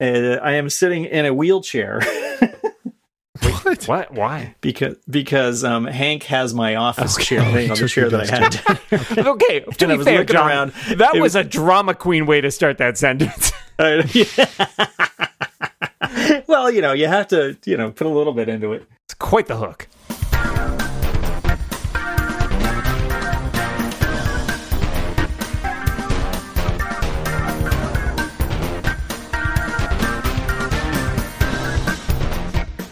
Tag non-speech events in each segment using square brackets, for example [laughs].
Uh, I am sitting in a wheelchair [laughs] What? What? Why? because because um, Hank has my office Okay. chair, you know, the Took chair that I had. [laughs] okay, to And I be was fair, looking John, around. that was was- a drama queen way to start that sentence. [laughs] Uh, yeah. well, you know, you have to, you know, put a little bit into it. It's quite the hook.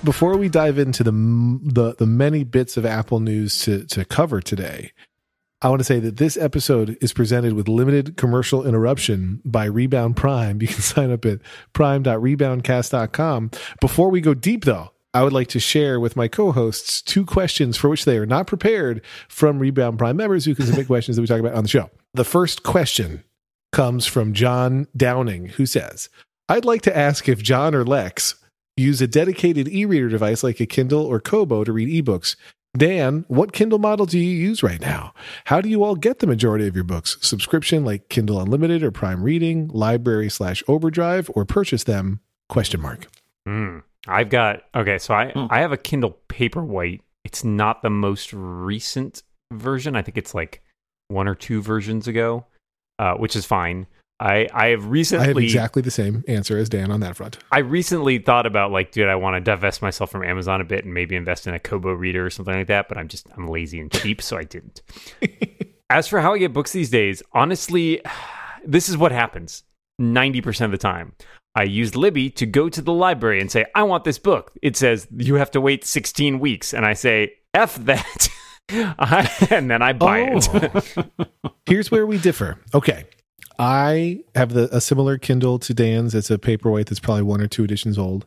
Before we dive into the the the many bits of Apple news to to cover today, I want to say that this episode is presented with limited commercial interruption by Rebound Prime. [laughs] You can sign up at prime.reboundcast.com. Before we go deep though, I would like to share with my co-hosts two questions for which they are not prepared from Rebound Prime members who can submit [laughs] questions that we talk about on the show. The first question comes from John Downing, who says, I'd like to ask if John or Lex use a dedicated e-reader device like a Kindle or Kobo to read ebooks. Dan, what Kindle model do you use right now? How do you all get the majority of your books? Subscription like Kindle Unlimited or Prime Reading, library slash Overdrive, or purchase them? Question mark. Mm. I've got okay, so I Hmm. I have a Kindle Paperwhite. It's not the most recent version. I think it's like one or two versions ago, uh, which is fine. I I have recently I have exactly the same answer as Dan on that front. I recently thought about like, dude, I want to divest myself from Amazon a bit and maybe invest in a Kobo reader or something like that. But I'm just I'm lazy and cheap, so I didn't. [laughs] As for how I get books these days, honestly, this is what happens ninety percent of the time. I use Libby to go to the library and say, I want this book. It says you have to wait 16 weeks, and I say, F that. [laughs] I- and then I buy it. Oh. [laughs] Here's where we differ. Okay. I have the, a similar Kindle to Dan's. It's a paperweight that's probably one or two editions old.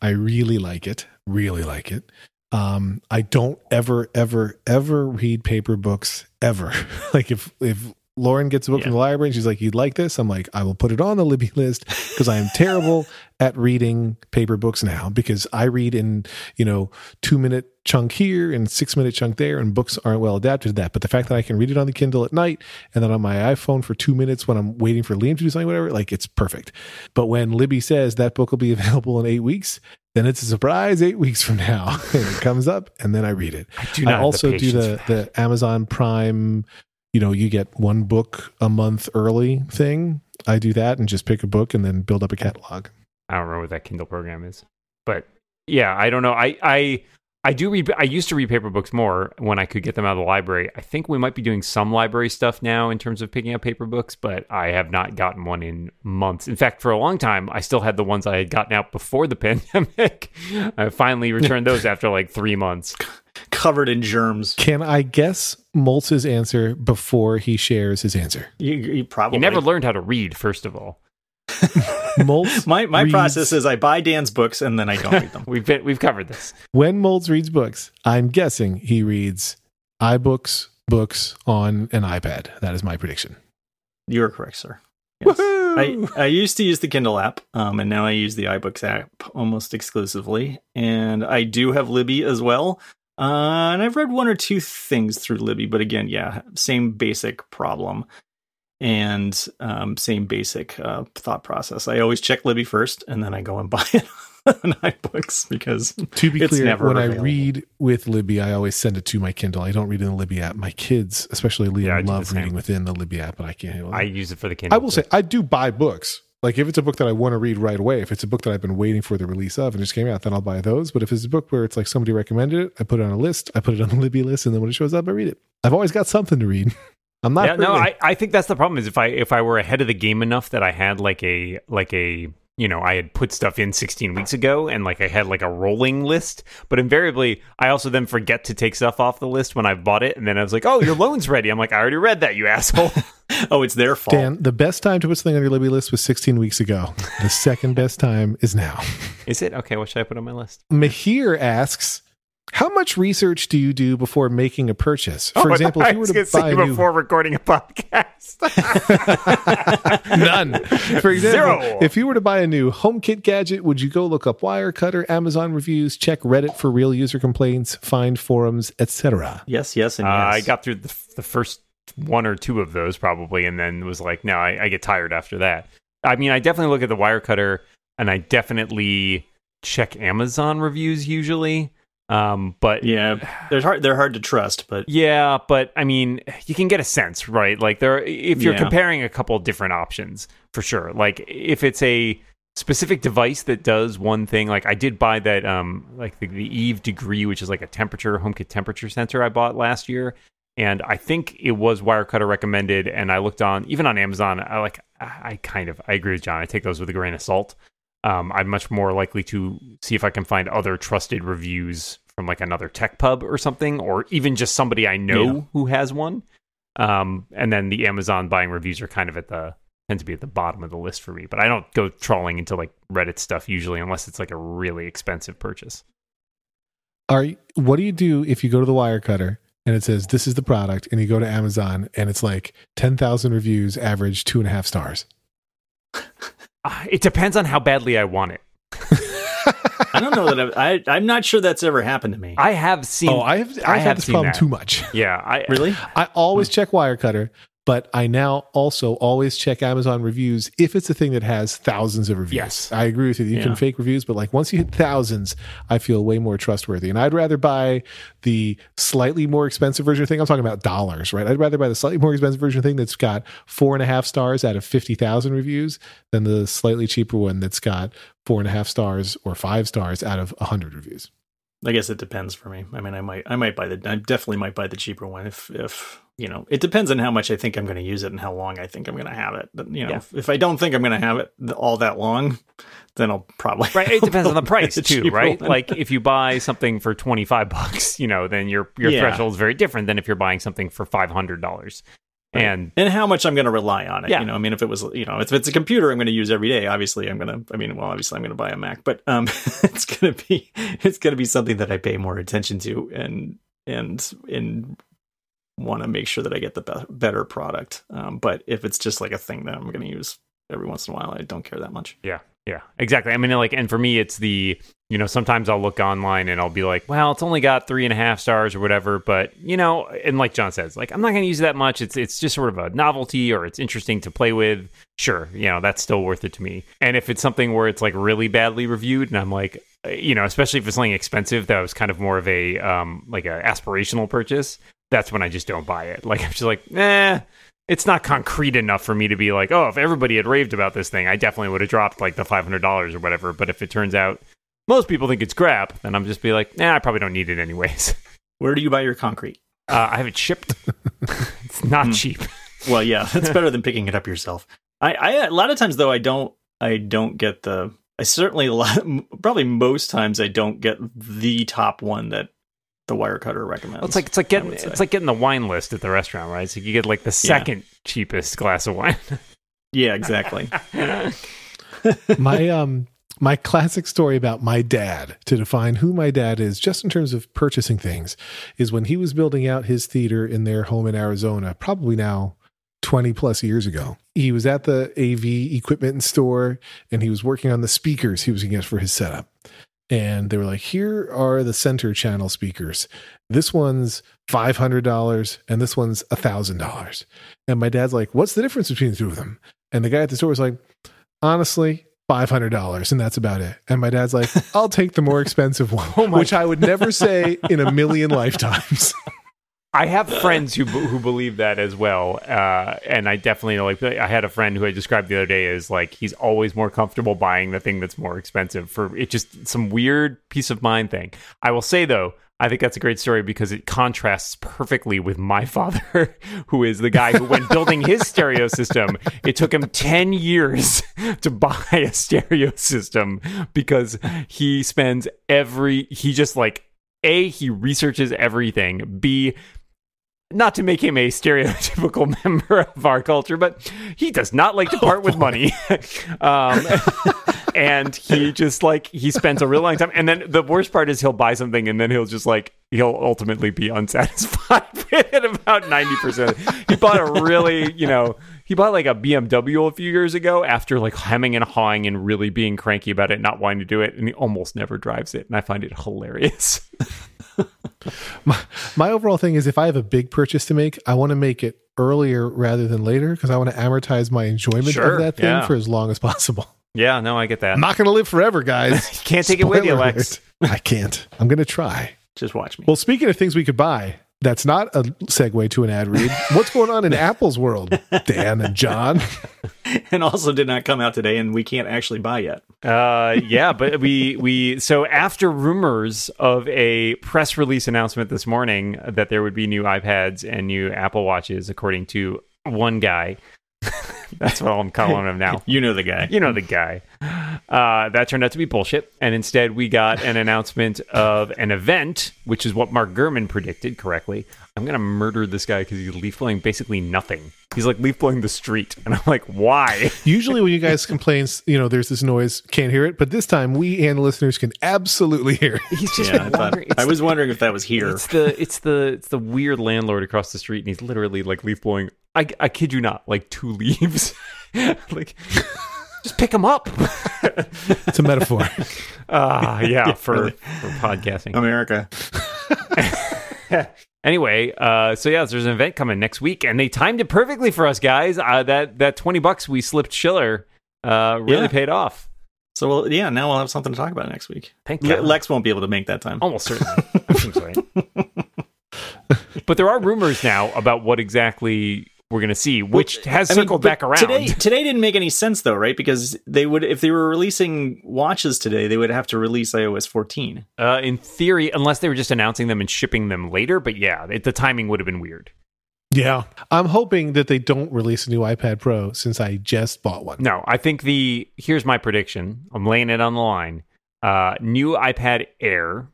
I really like it. Really like it. Um, I don't ever, ever, ever read paper books ever. [laughs] like if if Lauren gets a book Yeah. from the library and she's like, "You'd like this," I'm like, "I will put it on the Libby list" because I am terrible [laughs] at reading paper books now because I read in you know two minute chunk here and six minute chunk there, and books aren't well adapted to that. But the fact that I can read it on the Kindle at night and then on my iPhone for two minutes when I'm waiting for Liam to do something, whatever, like it's perfect. But when Libby says that book will be [laughs] available in eight weeks, then it's a surprise eight weeks from now. [laughs] and it comes up and then I read it. I do I not the also do the, the Amazon Prime, you know, you get one book a month early thing. I do that and just pick a book and then build up a catalog. I don't remember what that Kindle program is, but yeah, I don't know. I I I do read. I used to read paper books more when I could get them out of the library. I think we might be doing some library stuff now in terms of picking up paper books, but I have not gotten one in months. In fact, for a long time, I still had the ones I had gotten out before the [laughs] pandemic. I finally returned those [laughs] after like three months. Covered in germs. Can I guess Moltz's answer before he shares his answer? You, you probably You never learned how to read, first of all. [laughs] Moltz My my reads- process is I buy Dan's books and then I don't read them. [laughs] We've been, we've covered this. when Moltz reads books, I'm guessing he reads iBooks books on an iPad. That is my prediction. You are correct, sir. Yes. I, I used to use the Kindle app, um, and now I use the iBooks app almost exclusively. And I do have Libby as well. Uh, and I've read one or two things through Libby, but again, yeah, same basic problem and um, same basic uh, thought process. I always check Libby first, and then I go and [laughs] buy it on iBooks because To be It's clear, never when I read with Libby, I always send it to my Kindle. I don't read in the Libby app. My kids, especially Liam, Yeah, I do the love reading within the Libby app, but I can't handle. I use it for the Kindle. I will say I do buy books. Like if it's a book that I want to read right away, if it's a book that I've been waiting for the release of and just came out, then I'll buy those. But if it's a book where it's like somebody recommended it, I put it on a list, I put it on the Libby list, and then when it shows up, I read it. I've always got something to read. [laughs] I'm not yeah, no. I, I think that's the problem is if I if I were ahead of the game enough that I had like a like a you know I had put stuff in 16 weeks ago and like I had like a rolling list, but invariably I also then forget to take stuff off the list when I've bought it, and then I was like, oh, your loan's ready. I'm like, I already read that, you asshole. [laughs] oh, it's their fault. Dan, the best time to put something on your Libby list was 16 weeks ago. The second best time is now. is it okay? What should I put on my list? Mahir asks, how much research do you do before making a purchase? For Oh, example, if you were to buy a new before recording a podcast. [laughs] None. For example, Zero. if you were to buy a new HomeKit gadget, would you go look up Wirecutter, Amazon reviews, check Reddit for real user complaints, find forums, etc.? Yes, yes, and Uh, yes. I got through the, the first one or two of those probably, and then was like, no, I, I get tired after that. I mean, I definitely look at the Wirecutter. and I definitely check Amazon reviews usually. Um, but yeah, they're hard. They're hard to trust, but yeah, but I mean, you can get a sense, right? Like there, if you're Yeah. comparing a couple different options, for sure. Like if it's a specific device that does one thing, like I did buy that, um, like the, the Eve Degree, which is like a temperature HomeKit temperature sensor I bought last year, and I think it was Wirecutter recommended. And I looked on even on Amazon. I like, I I kind of, I agree with John. I take those with a grain of salt. Um, I'm much more likely to see if I can find other trusted reviews from like another tech pub or something, or even just somebody I know Yeah. who has one. Um, and then the Amazon buying reviews are kind of at the tend to be at the bottom of the list for me. But I don't go trawling into like Reddit stuff usually unless it's like a really expensive purchase. Are you- what do you do if you go to the Wirecutter and it says this is the product, and you go to Amazon and it's like ten thousand reviews, average two and a half stars? [laughs] Uh, it depends on how badly I want it. [laughs] I don't know that I, I. I'm not sure that's ever happened to me. I have seen. oh, I have I've I had this seen problem that. too much. yeah, I really? I always check Wirecutter, but I now also always check Amazon reviews if it's a thing that has thousands of reviews. Yes. I agree with you. You Yeah. can fake reviews, but like once you hit thousands, I feel way more trustworthy. And I'd rather buy the slightly more expensive version of thing. I'm talking about dollars, right? I'd rather buy the slightly more expensive version of thing that's got four and a half stars out of 50,000 reviews than the slightly cheaper one that's got four and a half stars or five stars out of 100 reviews. I guess it depends for me. I mean, I might, I might buy the, I definitely might buy the cheaper one if, if you know, it depends on how much I think I'm going to use it and how long I think I'm going to have it. But, you know, Yeah. if, if I don't think I'm going to have it all that long, then I'll probably Right, it [laughs] depends on the [laughs] price too, right? one. Like if you buy something for twenty five bucks, you know, then your your Yeah. threshold is very different than if you're buying something for five hundred dollars. Right. And and how much I'm going to rely on it. Yeah. You know, I mean, if it was, you know, if it's a computer I'm going to use every day, obviously I'm going to, I mean, well, obviously I'm going to buy a Mac, but um, [laughs] it's going to be, it's going to be something that I pay more attention to and, and, and want to make sure that I get the be- better product. Um, but if it's just like a thing that I'm going to use every once in a while, I don't care that much. Yeah, yeah, exactly. I mean, like, and for me, it's the you know sometimes I'll look online and I'll be like, well, it's only got three and a half stars or whatever, but you know, and like John says, like I'm not going to use that much. It's it's just sort of a novelty or it's interesting to play with. Sure, you know, that's still worth it to me. And if it's something where it's like really badly reviewed, and I'm like, uh, you know, especially if it's something expensive that was kind of more of a um like a aspirational purchase, that's when I just don't buy it. Like I'm just like, eh it's not concrete enough for me to be like, oh, if everybody had raved about this thing, I definitely would have dropped like the five hundred dollars or whatever. But if it turns out most people think it's crap, then I'm just be like, nah, I probably don't need it anyways. [laughs] Where do you buy your concrete? Uh, I have it shipped. [laughs] [laughs] it's not Hmm. cheap. Well, yeah, that's better than picking it up yourself. I, I a lot of times though, I don't, I don't get the. I certainly a lot, probably most times I don't get the top one that the Wirecutter recommends. Well, it's like it's like getting it's like getting the wine list at the restaurant, right? So you get like the second cheapest glass of wine. [laughs] yeah, exactly. [laughs] my um my classic story about my dad to define who my dad is just in terms of purchasing things is when he was building out his theater in their home in Arizona probably now 20 plus years ago he was at the AV equipment store and he was working on the speakers he was going to get for his setup and they were like here are the center channel speakers. This one's $500 and this one's $1000 and my dad's like what's the difference between the two of them? And the guy at the store was like honestly five hundred dollars and that's about it. And my dad's like [laughs] i'll take the more expensive one Oh which i would never say in a million [laughs] lifetimes I have friends who who believe that as well, uh, and I definitely know. Like, I had a friend who I described the other day as like he's always more comfortable buying the thing that's more expensive for it. Just some weird peace of mind thing. I will say though, I think that's a great story because it contrasts perfectly with my [laughs] father, who is the guy who, when building his stereo system, it took him ten years [laughs] to buy a stereo system because he spends every he just like a he researches everything b not to make him a stereotypical [laughs] member of our culture, but he does not like to part with money. [laughs] um, and he just like he spends a real long time. And then the worst part is he'll buy something and then he'll just like he'll ultimately be unsatisfied [laughs] with about ninety percent. He bought a really you know he bought like a BMW a few years ago after like hemming and hawing and really being cranky about it, not wanting to do it, and he almost never drives it. And I find it hilarious. My, my overall thing is if i have a big purchase to make i want to make it earlier rather than later because i want to amortize my enjoyment Sure, of that thing yeah. for as long as possible Yeah, no, I get that. I'm not going to live forever, guys. [laughs] you can't take it with you, Spoiler Lex. I can't. I'm going to try. Just watch me. Well, speaking of things we could buy, that's not a segue to an ad read. What's going on in [laughs] Apple's world, Dan and John? [laughs] and also did not come out today, and we can't actually buy yet. Uh, yeah, but we we so after rumors of a press release announcement this morning that there would be new iPads and new Apple Watches, according to one guy. [laughs] That's what I'm calling him now. [laughs] You know the guy. You know the guy. Uh, that turned out to be bullshit. And instead, we got an announcement of an event, which is what Mark Gurman predicted correctly. I'm going to murder this guy because he's leaf blowing basically nothing. He's like leaf blowing the street. And I'm like, why? [laughs] Usually, when you guys complain, you know, there's this noise, can't hear it. But this time, we and the listeners can absolutely hear it. He's just Yeah, I, thought, I was wondering if that was here. It's the it's the it's the weird landlord across the street, and he's literally like leaf blowing. I I kid you not, like two [laughs] leaves. like, just pick them up. It's a metaphor. [laughs] Ah, yeah, for really. for podcasting. America. [laughs] anyway, uh, so yeah, there's an event coming next week, and they timed it perfectly for us guys. Uh, that that twenty bucks we slipped Schiller uh, really Yeah. paid off. So, well, yeah, now we'll have something to talk about next week. Thank Le- God. Lex won't be able to make that time. Almost certainly. Seems right. but there are rumors now about what exactly we're going to see, which has I mean, circled but back around. Today, today didn't make any sense though, right? Because they would, if they were releasing watches today, they would have to release iOS 14. Uh, in theory, unless they were just announcing them and shipping them later. But yeah, it, the timing would have been weird. Yeah. I'm hoping that they don't release a new iPad Pro since I just bought one. No, I think the here's my prediction. I'm laying it on the line. Uh, new iPad Air,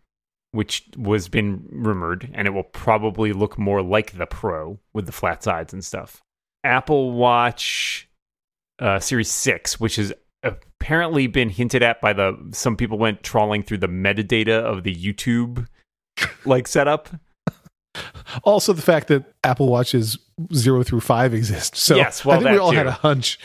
which was been rumored, and it will probably look more like the Pro with the flat sides and stuff. Apple Watch uh, Series Six, which has apparently been hinted at by the some people went trawling through the metadata of the YouTube [laughs] like setup. Also, the fact that Apple Watches zero through five exist. So Yes, well, I think we all too. had a hunch.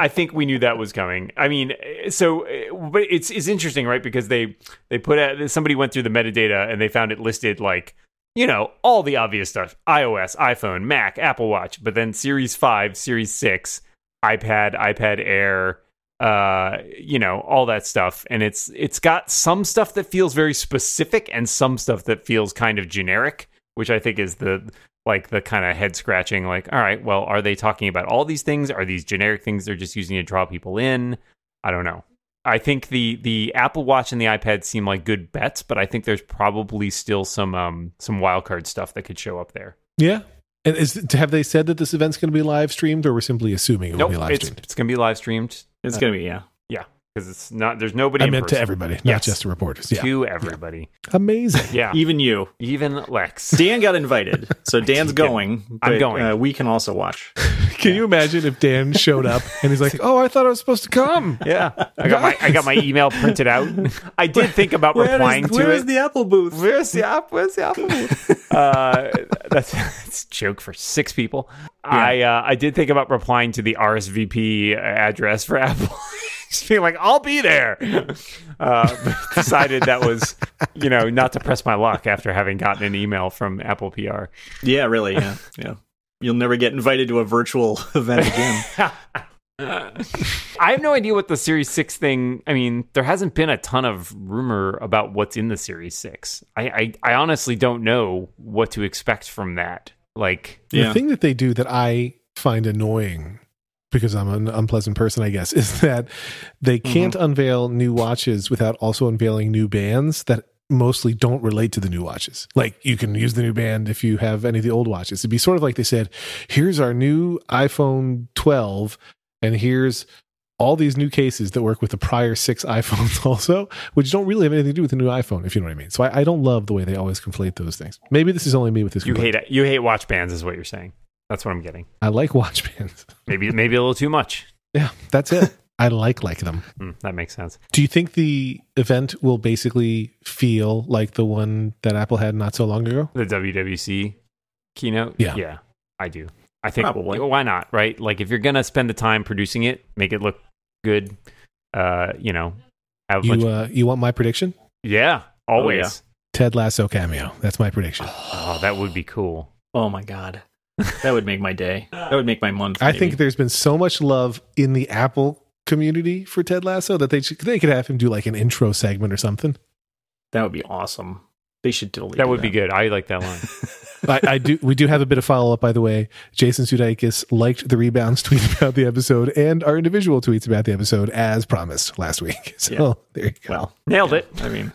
I think we knew that was coming. I mean, eh, so eh, but it's it's interesting, right? Because they they put out somebody went through the metadata and they found it listed like you know all the obvious stuff: iOS, iPhone, Mac, Apple Watch, but then Series Five, Series Six, iPad, iPad Air, uh, you know all that stuff, and it's it's got some stuff that feels very specific and some stuff that feels kind of generic, which I think is the like the kind of head scratching like all right well are they talking about all these things are these generic things they're just using to draw people in i don't know i think the the apple watch and the ipad seem like good bets but i think there's probably still some um some wild card stuff that could show up there Yeah. And is have they said that this event's going to be live streamed, or we're simply assuming it will be live streamed? it's gonna be live streamed It's going to be, yeah. Because it's not there's nobody I in meant to person. everybody, not Yes. just to reporters. Yeah, to everybody amazing. yeah Even you. even lex Dan got invited. So [laughs] Dan's going. I'm going. Uh, we can also watch. [laughs] Can you imagine if Dan [laughs] showed up and he's like, "Oh, I thought I was supposed to come." yeah i got my i got my email printed out i did think about replying to it Where's the Apple booth? Where's the app? Where's the apple? Booth? uh, that's, that's a joke for six people. I uh, I did think about replying to the RSVP address for Apple, just [laughs] being like, "I'll be there." [laughs] Uh, [laughs] decided that was, you know, not to press my luck after having gotten an email from Apple PR. Yeah, really. Yeah. Yeah. You'll never get invited to a virtual event again. I have no idea what the Series Six thing. I mean, there hasn't been a ton of rumor about what's in the Series Six. I I, I honestly don't know what to expect from that. Like, The Yeah. thing that they do that I find annoying because I'm an unpleasant person, I guess, [laughs] is that they mm-hmm. can't unveil new watches without also unveiling new bands that mostly don't relate to the new watches. Like you can use the new band if you have any of the old watches. It'd be sort of like they said, here's our new iPhone 12 and here's all these new cases that work with the prior six [laughs] iPhones also, which don't really have anything to do with the new iPhone, if you know what I mean. So I, I don't love the way they always conflate those things. Maybe this is only me with this. you complaint. hate it. You hate watch bands, is what you're saying. That's what I'm getting. I like watch bands. [laughs] Maybe maybe a little too much. Yeah, that's it. I like like them. Mm, that makes sense. Do you think the event will basically feel like the one that Apple had not so long ago? The WWDC keynote. Yeah. yeah, I do. I think Probably. why not, right? Like if you're gonna spend the time producing it, make it look good. Uh, you know, have a bunch. You uh, you want my prediction? yeah, always. yeah. Ted Lasso cameo. That's my prediction. Oh, that would be cool. Oh my God. That would make my day. That would make my month. I think there's been so much love in the Apple community for Ted Lasso that they should, they could have him do like an intro segment or something. that would be awesome. They should totally. That do would be good. I like that line. [laughs] I, I do. We do have a bit of follow up, by the way. Jason Sudeikis liked the rebounds [laughs] tweet about the episode and our individual tweets about the episode as promised last week. [laughs] So Yeah. there you go. Well, Nailed it. I mean,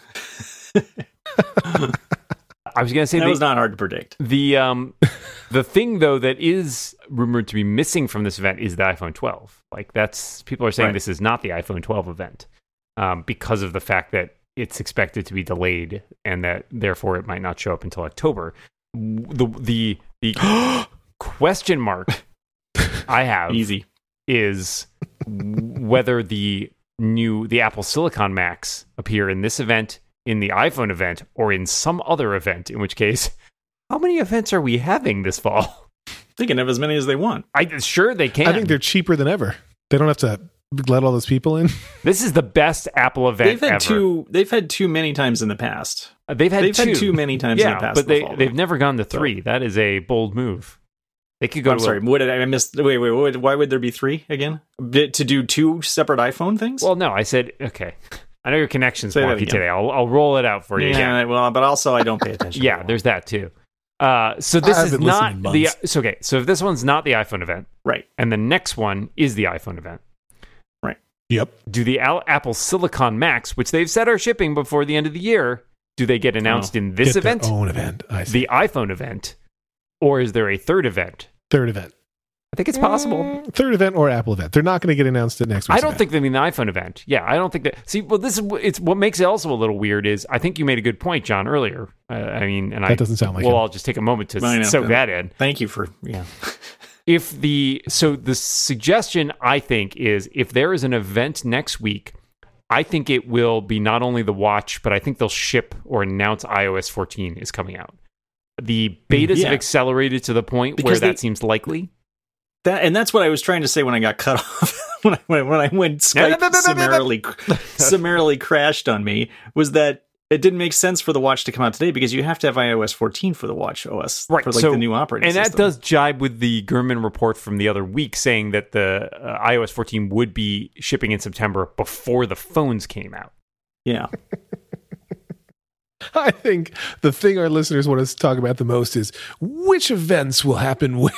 I was gonna say that was not hard to predict. the um [laughs] the thing though that is rumored to be missing from this event is the iPhone 12. Like that's people are saying Right. this is not the iPhone 12 event um, because of the fact that it's expected to be delayed and that therefore it might not show up until October. The the the [gasps] question mark I have Easy. is whether the new the Apple Silicon Macs appear in this event, in the iPhone event, or in some other event. In which case, [laughs] how many events are we having this fall? [laughs] They can have as many as they want. I sure they can. I think they're cheaper than ever. They don't have to let all those people in. [laughs] this is the best Apple event They've had ever. two. They've had too many times in the past. Uh, they've had They've two. had too many times in yeah, the past. but in the they fall, they've though. never gone to So- three. That is a bold move. They could go. I'm to sorry. A, What did I, I missed? Wait, wait, wait. Why would there be three again? To do two separate iPhone things? well, no, I said okay. I know your connection's Say that wonky today. I'll I'll roll it out for you. yeah. again. Well, but also I don't pay attention. Yeah, there's that too. Uh, so this is haven't not listened in the months. so okay. So if this one's not the iPhone event, right. and the next one is the iPhone event, right? Yep. do the Al- Apple Silicon Macs, which they've said are shipping before the end of the year, do they get announced in this Get their event, own event. I see. the iPhone event, or is there a third event? Third event. I think it's possible. Mm, Third event or Apple event. They're not going to get announced at next week's I don't event. think they mean the iPhone event. Yeah, I don't think that. See, well, this is it's what makes it also a little weird is I think you made a good point, John, earlier. Uh, I mean, and I That doesn't sound like well, him. I'll just take a moment to I know. soak that in. Thank you for yeah. [laughs] if the so the suggestion I think is if there is an event next week, I think it will be not only the watch, but I think they'll ship or announce iOS 14 is coming out. The betas Yeah. have accelerated to the point where Because that seems likely. That and that's what I was trying to say when I got cut [laughs] off. when I when, when I went Skype summarily [laughs] summarily crashed on me was that it didn't make sense for the watch to come out today because you have to have iOS 14 for the watch OS Right, for like so- the new operating And that does jibe with the Gurman report from the other week saying that the uh, iOS 14 would be shipping in September before the phones came out. yeah. [laughs] I think the thing our listeners want us to talk about the most is which events will happen when.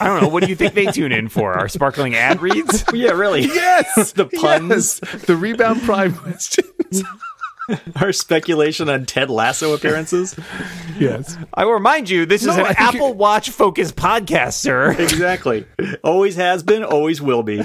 I don't know. What do you think they tune in for? Our sparkling ad reads? [laughs] yeah, really. yes, [laughs] The puns. yes, the rebound prime questions. [laughs] Our speculation on Ted Lasso appearances. yes, I will remind you, this No, is an Apple you're- Watch focused podcast, sir. exactly. Always has been, always will be.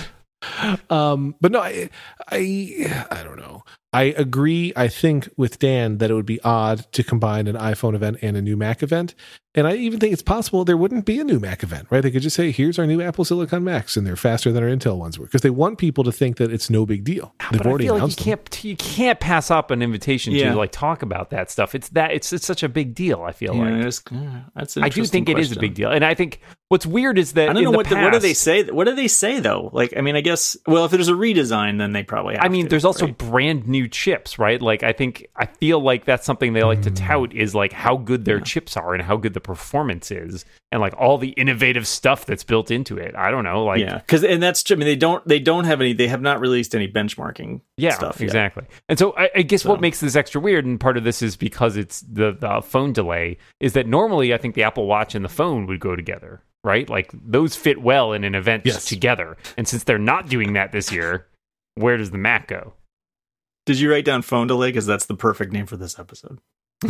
um, but no, I, I, I don't know. I agree. I think with Dan that it would be odd to combine an iPhone event and a new Mac event, and I even think it's possible there wouldn't be a new Mac event. Right? They could just say, "Here's our new Apple Silicon Macs," and they're faster than our Intel ones were because they want people to think that it's no big deal. They've But I already feel like you them. can't you can't pass up an invitation Yeah. to like talk about that stuff. It's that it's it's such a big deal. I feel Yeah, like it's- yeah, that's an I do interesting think it is a big deal, and I think what's weird is that I don't in know the what the, what do they say. What do they say though? Like, I mean, I guess. Well, if there's a redesign, then they probably. Have I mean, to, there's also right? brand new chips, right? Like I think I feel like that's something they like to mm. tout is like how good their chips are and how good the performance is, and like all the innovative stuff that's built into it. I don't know, like yeah, because and that's true. I mean, they don't they don't have any. They have not released any benchmarking. yeah, stuff yet. exactly. And so I, I guess So- what makes this extra weird, and part of this is because it's the, the phone delay, is that normally I think the Apple Watch and the phone would go together, right? Like those fit well in an event Yes. together. And since they're not doing that this year, where does the Mac go? Did you write down phone delay? Because that's the perfect name for this episode. [laughs]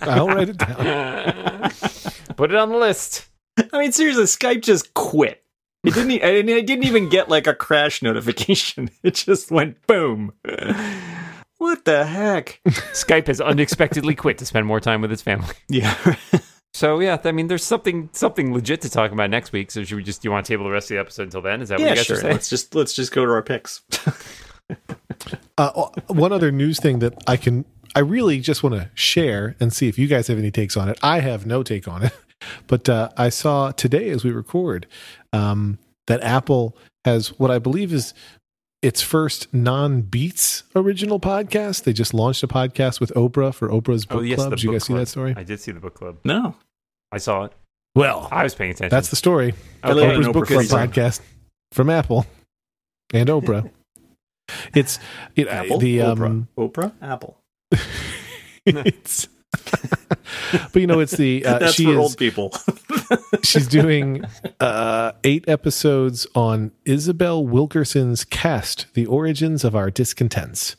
I'll write it down. [laughs] Put it on the list. I mean, seriously, Skype just quit. It didn't. I didn't, I didn't even get like a crash notification. [laughs] It just went boom. What the heck? Skype has unexpectedly quit to spend more time with his family. Yeah. So yeah, I mean, there's something something legit to talk about next week. So should we just do you want to table the rest of the episode until then? Is that what you guys sure. are saying? Let's just let's just go to our picks. Uh, one other news thing that I can, I really just want to share and see if you guys have any takes on it. I have no take on it, [laughs] but uh, I saw today as we record um, that Apple has what I believe is its first non-Beats original podcast. They just launched a podcast with Oprah for Oprah's book club. Did you guys see that story? I did see the book club. no. I saw it. Well, I was paying attention. that's the story. I live in Oprah's an Book Club podcast from Apple and Oprah. [laughs] it's it, Apple, the Oprah, um, Oprah, Apple. it's but you know it's the uh, [laughs] That's she for is old people. [laughs] she's doing uh, eight episodes on Isabel Wilkerson's Caste, The Origins of Our Discontents.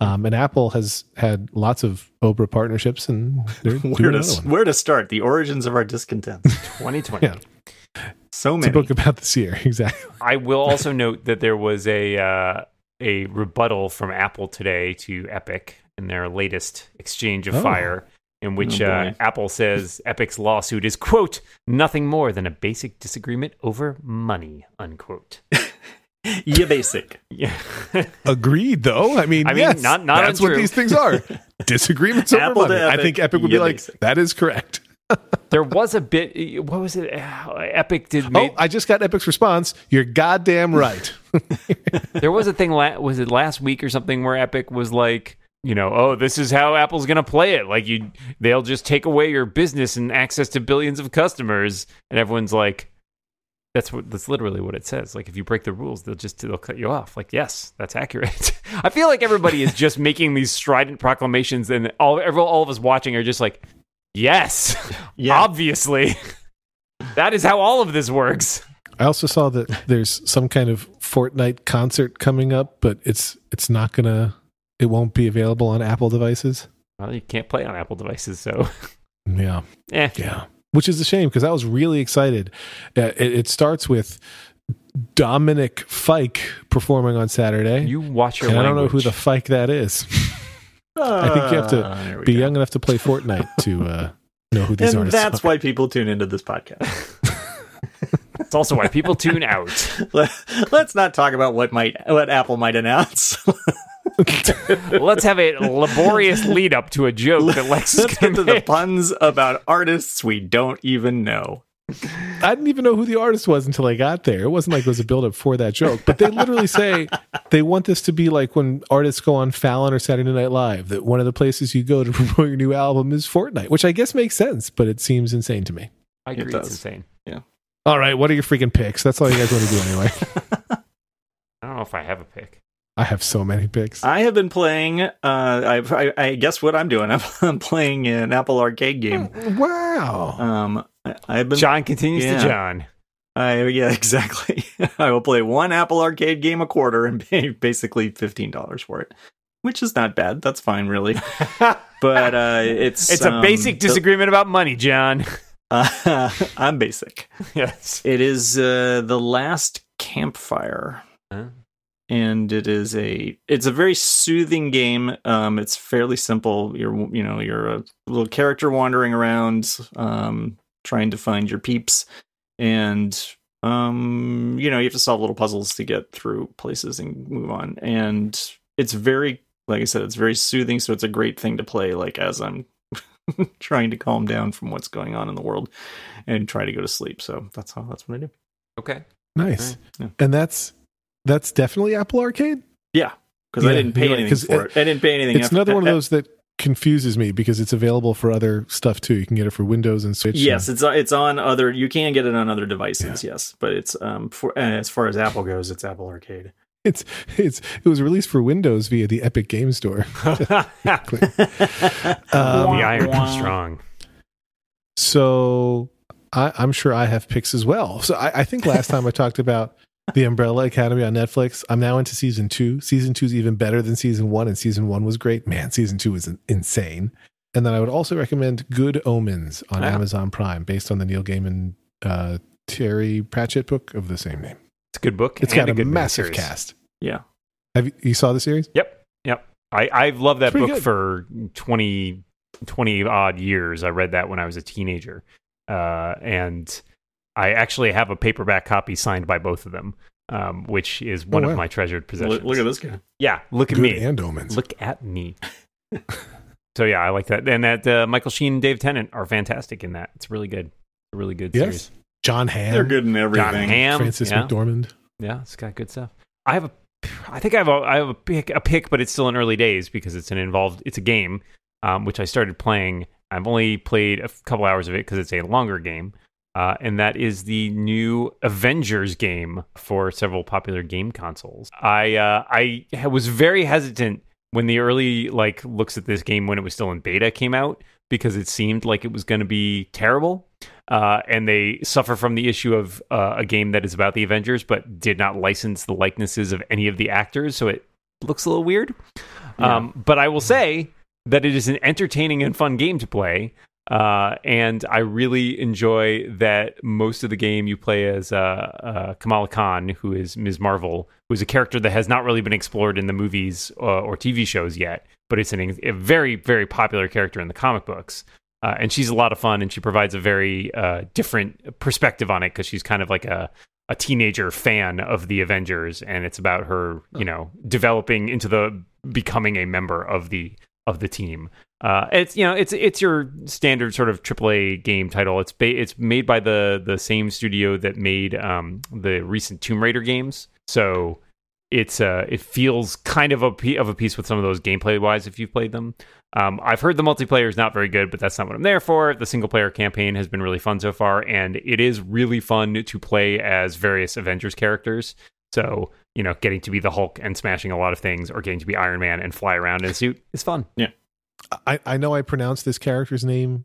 Um, and Apple has had lots of Oprah partnerships, and [laughs] where to where to start? The origins of our discontents. 2020. Yeah. So It's a many. book about this year, exactly. I will also note that there was a uh, a rebuttal from Apple today to Epic in their latest exchange of Oh. fire, in which Oh, uh. Apple says Epic's lawsuit is quote nothing more than a basic disagreement over money unquote. [laughs] yeah, basic. Yeah, [laughs] Agreed, though. I mean, I mean, yes, not- not that's what these things are. [laughs] Disagreements over Apple to money. I think Epic would yeah, be like, basic. that is correct. There was a bit. What was it? Uh, Epic did. Oh, Made, I just got Epic's response. You're goddamn right. [laughs] there was a thing. Was it last week or something where Epic was like. You know, oh, this is how Apple's going to play it. Like you, they'll just take away your business and access to billions of customers, and everyone's like, That's what that's literally what it says. Like if you break the rules, they'll just they'll cut you off. Like yes, that's accurate. [laughs] I feel like everybody is just making these strident proclamations, and all every, all of us watching are just like, yes, Yeah. obviously, that is how all of this works. I also saw that there's some kind of Fortnite concert coming up, but it's it's not gonna it won't be available on Apple devices. Well, you can't play on Apple devices, so Yeah, eh. yeah. Which is a shame because I was really excited. Uh, it, it starts with Dominic Fike performing on Saturday. You watch your I don't know who the Fike that is. [laughs] I think you have to Ah, there we be go. young enough to play Fortnite to uh, know who these and artists that's are. why people tune into this podcast. [laughs] It's also why people tune out. Let- Let's not talk about what might what Apple might announce. [laughs] Let's have a laborious lead up to a joke that Lex is Let's going get to the puns about artists we don't even know. I didn't even know who the artist was until I got there. It wasn't like it was a build up for that joke, but they literally say they want this to be like when artists go on Fallon or Saturday Night Live, that one of the places you go to [laughs] promote your new album is Fortnite, which I guess makes sense, but it seems insane to me. I It agree, it's insane. Yeah. All right, what are your freaking picks? That's all you guys want to do anyway. [laughs] I don't know if I have a pick. I have so many picks. I have been playing. Uh, I've, I, I guess what I'm doing. I'm, [laughs] I'm playing an Apple Arcade game. Wow. Um, I, I've been. John continues Yeah. to John. I, yeah, [laughs] exactly. I will play one Apple Arcade game a quarter and pay basically fifteen dollars for it, which is not bad. That's fine, really. [laughs] But uh, it's It's a um, basic the- disagreement about money, John. [laughs] Uh, I'm basic. yes. It is uh, the last campfire. Huh? and it is a it's a very soothing game um it's fairly simple you're you know you're a little character wandering around um trying to find your peeps and um you know you have to solve little puzzles to get through places and move on and it's very like i said it's very soothing so it's a great thing to play like as i'm [laughs] trying to calm down from what's going on in the world and try to go to sleep so that's how that's what i do Okay. Nice. Yeah. And that's that's definitely Apple Arcade? yeah because i didn't pay you're right, anything 'cause for it, i didn't pay anything It's after- another one of those that confuses me because it's available for other stuff too. You can get it for Windows and Switch. Yes, and- it's it's on other. You can get it on other devices. Yes, but it's um for uh, as far as Apple goes, it's Apple Arcade. it's it's it was released for Windows via the Epic Game Store. [laughs] [laughs] the Um, iron is strong. So I, I'm sure I have picks as well. So I, I think last time I talked about the Umbrella Academy on Netflix. I'm now into season two. Season two is even better than season one, and season one was great. Man, season two is insane. And then I would also recommend Good Omens on Wow. Amazon Prime, based on the Neil Gaiman uh, Terry Pratchett book of the same name. It's a good book. It's got a, good massive miniseries. cast. Yeah, Have you, you saw the series? Yep. Yep. I, I've loved that book good. for 20, 20 odd years. I read that when I was a teenager. Uh, and I actually have a paperback copy signed by both of them, um, which is one Oh, wow. of my treasured possessions. look, look at this guy. Yeah. Look at Good me. and Omens. Look at me. [laughs] so yeah, I like that. And that uh, Michael Sheen and Dave Tennant are fantastic in that. It's really good. A really good yes. series. Jon Hamm. They're good in everything. Jon Hamm. Frances yeah. McDormand. Yeah, it's got good stuff. I have a, I think I have a, I have a pick, a pick, but it's still in early days because it's an involved, it's a game, um, which I started playing. I've only played a couple hours of it because it's a longer game. Uh, and that is the new Avengers game for several popular game consoles. I uh, I was very hesitant when the early like looks at this game when it was still in beta came out because it seemed like it was going to be terrible. Uh, and they suffer from the issue of uh, a game that is about the Avengers, but did not license the likenesses of any of the actors, so it looks a little weird. Yeah. Um, but I will say that it is an entertaining and fun game to play. Uh, and I really enjoy that most of the game you play as uh, uh, Kamala Khan, who is Ms. Marvel, who is a character that has not really been explored in the movies uh, or TV shows yet, but it's an, a very, very popular character in the comic books. Uh, and she's a lot of fun, and she provides a very uh, different perspective on it because she's kind of like a a teenager fan of the Avengers, and it's about her, you know, developing into the becoming a member of the of the team. Uh, it's you know it's it's your standard sort of AAA game title. It's ba- it's made by the the same studio that made um, the recent Tomb Raider games. So it's uh it feels kind of a of a piece with some of those gameplay wise if you've played them. Um, I've heard the multiplayer is not very good, but that's not what I'm there for. The single player campaign has been really fun so far, and it is really fun to play as various Avengers characters. So you know, getting to be the Hulk and smashing a lot of things, or getting to be Iron Man and fly around in a suit is fun. I, I know I pronounced this character's name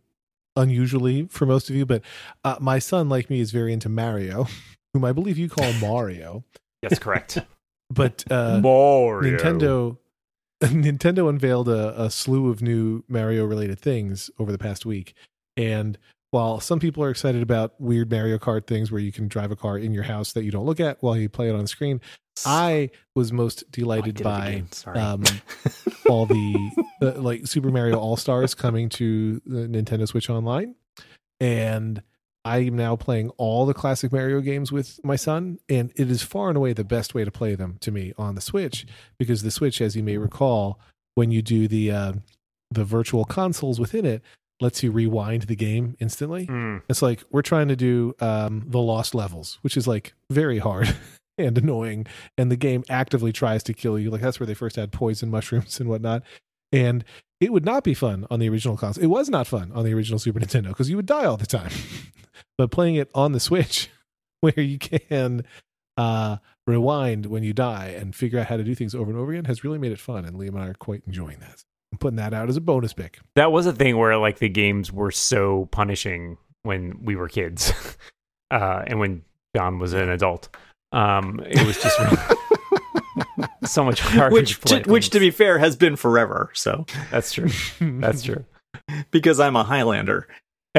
unusually for most of you, but uh, my son, like me, is very into Mario, [laughs] whom I believe you call Mario. That's correct. [laughs] But uh, Mario. Nintendo [laughs] Nintendo unveiled a, a slew of new Mario related things over the past week. And while some people are excited about weird Mario Kart things where you can drive a car in your house that you don't look at while you play it on the screen, I was most Oh, delighted it by um, [laughs] all the uh, like Super Mario All Stars coming to the Nintendo Switch Online, and I am now playing all the classic Mario games with my son, and it is far and away the best way to play them to me on the Switch. Because the Switch, as you may recall, when you do the uh, the virtual consoles within it, lets you rewind the game instantly. Mm. It's like we're trying to do um, the lost levels, which is like very hard [laughs] and annoying. And the game actively tries to kill you. Like that's where they first had poison mushrooms and whatnot. And it would not be fun on the original console. It was not fun on the original Super Nintendo because you would die all the time. [laughs] but playing it on the Switch, [laughs] where you can uh, rewind when you die and figure out how to do things over and over again, has really made it fun. And Liam and I are quite enjoying that. I'm putting that out as a bonus pick. That was a thing where like the games were so punishing when we were kids, [laughs] uh, and when John was an adult. Um, it was just [laughs] so much harder. which, to play to, which, to be fair, has been forever. So, that's true. That's true. [laughs] because I'm a Highlander. [laughs]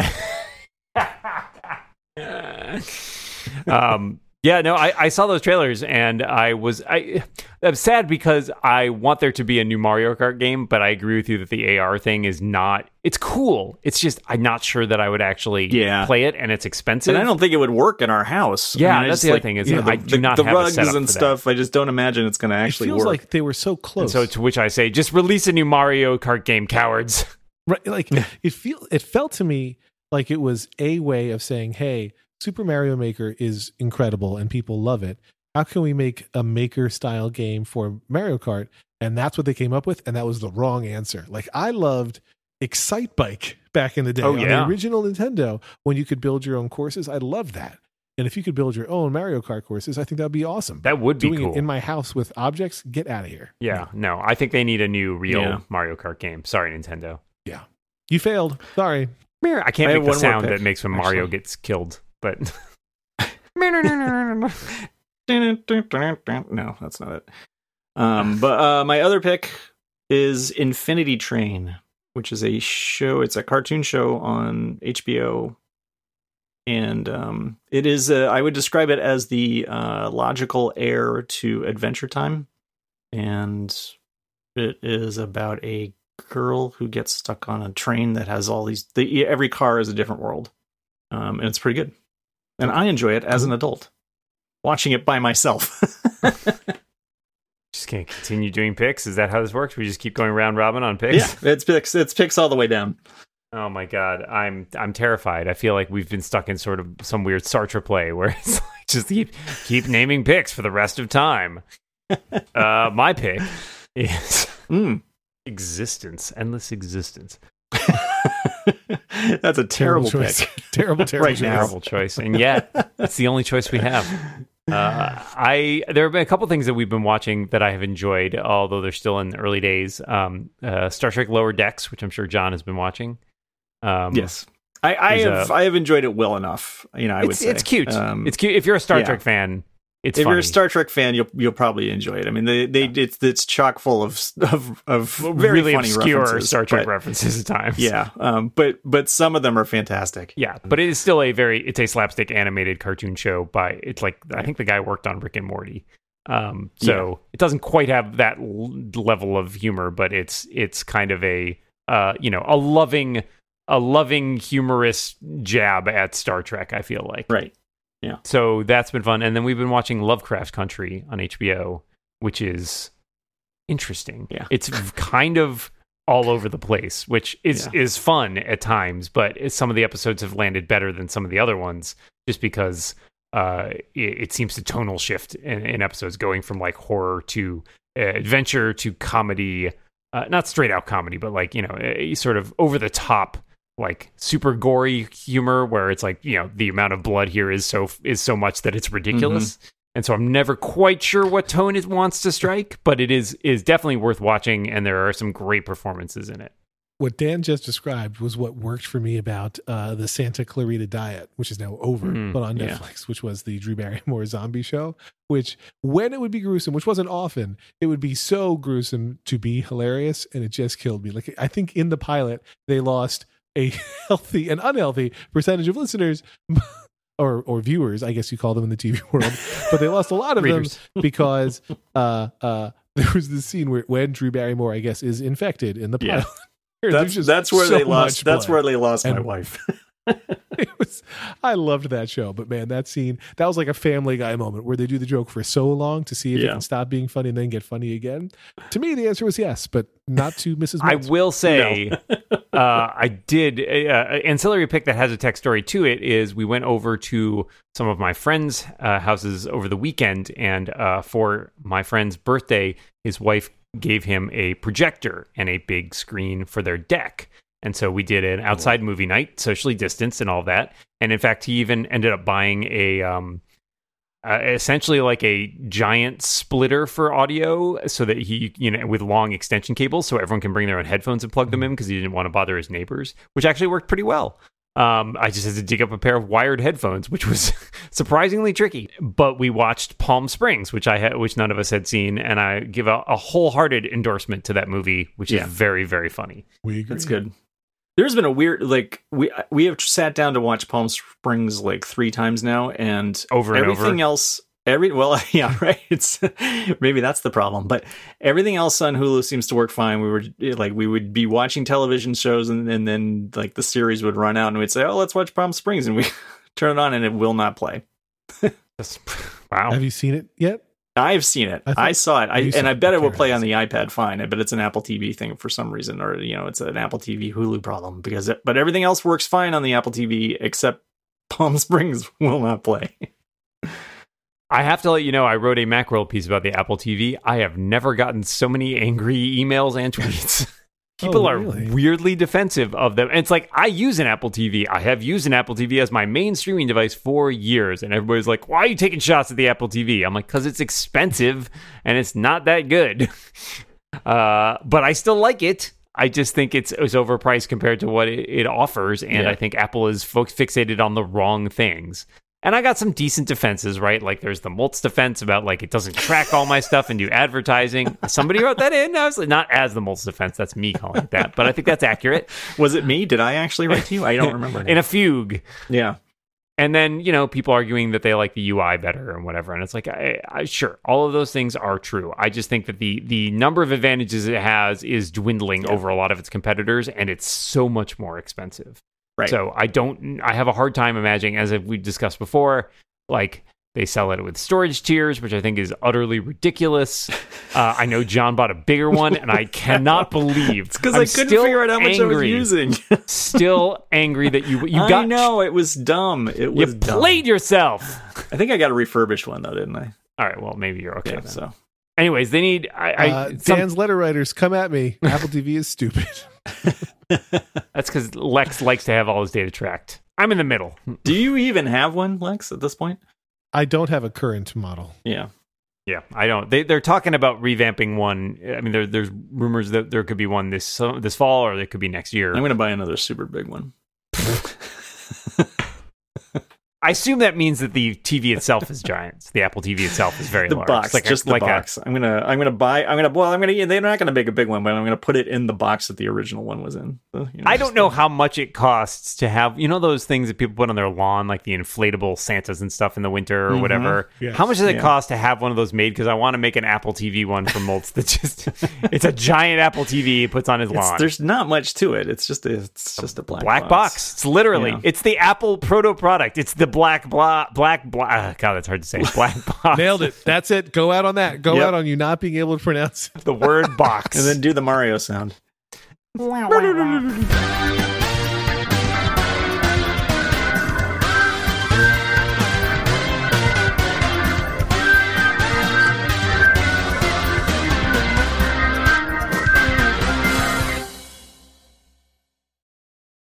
um, yeah, no, I, I saw those trailers and I was I I'm sad because I want there to be a new Mario Kart game, but I agree with you that the AR thing is not. It's cool. It's just I'm not sure that I would actually Yeah. play it, and it's expensive. And I don't think it would work in our house. Yeah, I that's just, the other like, thing is you know, I the, do not the have a rugs setup and stuff. I just don't imagine it's going to it actually feels work. like they were so And close. so to which I say, just release a new Mario Kart game, cowards. right like it feel it felt to me like it was a way of saying hey super mario maker is incredible and people love it. How can we make a maker style game for mario kart? And that's what they came up with and that was the wrong answer. Like i loved Excitebike back in the day Oh, on the original nintendo when you could build your own courses. I loved that. And if you could build your own mario kart courses i think that would be awesome. That would be doing cool. it in my house with objects get out of here. Yeah, no, I think they need a new real Yeah. Mario Kart game. Sorry, Nintendo. Yeah, you failed. Sorry. I can't I make have the sound that makes when Mario actually. gets killed, but No, that's not it. Um, but uh, my other pick is Infinity Train, which is a show. It's a cartoon show on HBO, and um, it is. Uh, I would describe it as the uh, logical heir to Adventure Time, and it is about a girl who gets stuck on a train that has all these. The, every car is a different world, um, and it's pretty good. And I enjoy it as an adult, watching it by myself. [laughs] just can't continue doing picks. Is that how this works? We just keep going round robin on picks. yeah, it's picks. It's picks all the way down. Oh my god, I'm I'm terrified. I feel like we've been stuck in sort of some weird Sartre play [laughs] where it's like just keep keep naming picks for the rest of time. [laughs] Uh, my pick is Mm. existence, endless existence. [laughs] That's a terrible, choice. pick. [laughs] terrible, terrible Right choice. terrible choice, and yet it's the only choice we have. Uh, I there have been a couple things that we've been watching that I have enjoyed, although they're still in the early days. Um, uh, Star Trek Lower Decks, which I'm sure John has been watching. Um, Yes. I, I have uh, I have enjoyed it well enough. You know, I would it's, say it's cute. Um, it's cute if you're a Star yeah. Trek fan. It's if funny. you're a Star Trek fan, you'll you'll probably enjoy it. I mean, they they it's it's chock full of [laughs] of of very really funny obscure Star Trek but- references at times. Yeah, um, but but some of them are fantastic. Yeah, but it is still a very it's a slapstick animated cartoon show by it's like I think the guy worked on Rick and Morty. Um so it doesn't quite have that l- level of humor, but it's it's kind of a uh you know, a loving a loving humorous jab at Star Trek, I feel like. Right. So that's been fun and then we've been watching Lovecraft Country on HBO, which is interesting. Yeah. It's kind of all over the place, which is Yeah. is fun at times, but some of the episodes have landed better than some of the other ones just because uh, it, it seems to tonal shift in, in episodes going from like horror to uh, adventure to comedy, uh, not straight out comedy, but like, you know, a, sort of over the top like super gory humor where it's like, you know, the amount of blood here is so is so much that it's ridiculous. And so I'm never quite sure what tone it wants to strike, but it is is definitely worth watching and there are some great performances in it. What Dan just described was what worked for me about uh, the Santa Clarita Diet, which is now over, Mm, but on yeah. Netflix, which was the Drew Barrymore zombie show. Which, when it would be gruesome, which wasn't often, it would be so gruesome to be hilarious, and it just killed me. Like I think in the pilot, they lost a [laughs] healthy and unhealthy percentage of listeners. [laughs] Or, or viewers, I guess you call them in the TV [laughs] world, but they lost a lot of them because uh, uh, there was this scene where when Drew Barrymore, I guess, is infected in the Yeah. pilot. There's That's that's where so they lost. That's where they lost my wife. [laughs] it was. I loved that show, but man, that scene that was like a Family Guy moment where they do the joke for so long to see if it can stop being funny and then get funny again. To me, the answer was yes, but not to Mrs. [laughs] I will say, [laughs] uh, I did. Uh, ancillary pick that has a tech story to it is we went over to some of my friends' uh, houses over the weekend, and uh, for my friend's birthday, his wife gave him a projector and a big screen for their deck. And so we did an outside movie night, socially distanced, and all that. And in fact, he even ended up buying a um, uh, essentially like a giant splitter for audio so that he you know with long extension cables so everyone can bring their own headphones and plug them in because he didn't want to bother his neighbors which actually worked pretty well um, I just had to dig up a pair of wired headphones, which was [laughs] surprisingly tricky. But we watched Palm Springs, which I had, which none of us had seen, and I give a, a wholehearted endorsement to that movie, which Yeah. is very, very funny. we agree. That's good. There's been a weird like we we have sat down to watch Palm Springs like three times now, and Over and everything over. else. Every well, [laughs] yeah, right. It's [laughs] maybe that's the problem, but everything else on Hulu seems to work fine. We were like we would be watching television shows, and, and then like the series would run out, and we'd say, "Oh, let's watch Palm Springs," and we [laughs] turn it on, and it will not play. Wow. Have you seen it yet? I've seen it. I I, saw it. I, and I bet it will play on the iPad fine. But it's an Apple TV thing for some reason, or you know, it's an Apple TV Hulu problem because. It, but everything else works fine on the Apple TV except Palm [laughs] Springs will not play. I have to let you know, I wrote a Macworld piece about the Apple TV. I have never gotten so many angry emails and tweets. [laughs] People Oh, really? are weirdly defensive of them. And it's like, I use an Apple TV. I have used an Apple TV as my main streaming device for years. And everybody's like, why are you taking shots at the Apple TV? I'm like, because it's expensive and it's not that good. [laughs] Uh, but I still like it. I just think it's, it's overpriced compared to what it, it offers. And Yeah. I think Apple is fo- fixated on the wrong things. And I got some decent defenses, right? Like there's the Moltz defense about like it doesn't track all my stuff and do advertising. Somebody wrote that in. I was like, not as the Moltz defense. That's me calling it that, but I think that's accurate. Was it me? Did I actually write to you? I don't remember. [laughs] In a fugue. yeah, And then, you know, people arguing that they like the UI better and whatever. And it's like, I, I, sure, all of those things are true. I just think that the the number of advantages it has is dwindling Yeah. over a lot of its competitors, and it's so much more expensive. Right. So I don't, I have a hard time imagining, as we discussed before, like they sell it with storage tiers, which I think is utterly ridiculous. [laughs] Uh, I know John bought a bigger one, and I [laughs] cannot believe it's because I'm couldn't still figure out how much I was using. [laughs] Still angry that you you got. I know it was dumb. It you was dumb. played yourself. I think I got a refurbished one though, didn't I? All right, well maybe you're okay. Yeah. then. So Anyways, they need. I, I uh, some- Dan's letter writers, come at me. [laughs] Apple TV is stupid. [laughs] That's because Lex likes to have all his data tracked. I'm in the middle. Do you even have one, Lex, at this point? I don't have a current model. Yeah. Yeah, I don't. They they're talking about revamping one. I mean, there, there's rumors that there could be one this this fall, or there could be next year. I'm going to buy another super big one. [laughs] I assume that means that the TV itself is giant. The Apple TV itself is very the large. box, It's like a- just the like box. i am gonna, I'm gonna buy. I'm gonna. Well, I'm gonna. They're not gonna make a big one, but I'm gonna put it in the box that the original one was in. So, you I don't know the- how much it costs to have, you know, those things that people put on their lawn, like the inflatable Santas and stuff in the winter or Mhm. whatever. Yes. How much does it Yeah. cost to have one of those made? Because I want to make an Apple TV one for Moltz that just, [laughs] it's a giant Apple TV he puts on his It's, lawn. there's not much to it. It's just a, it's just a black, black box. It's literally, Yeah. it's the Apple proto product. It's the black, blah, black, blah. God, that's hard to say. Black [laughs] box. Nailed it. That's it. Go out on that. Go Yep. out on you not being able to pronounce. The word box. [laughs] And then do the Mario sound.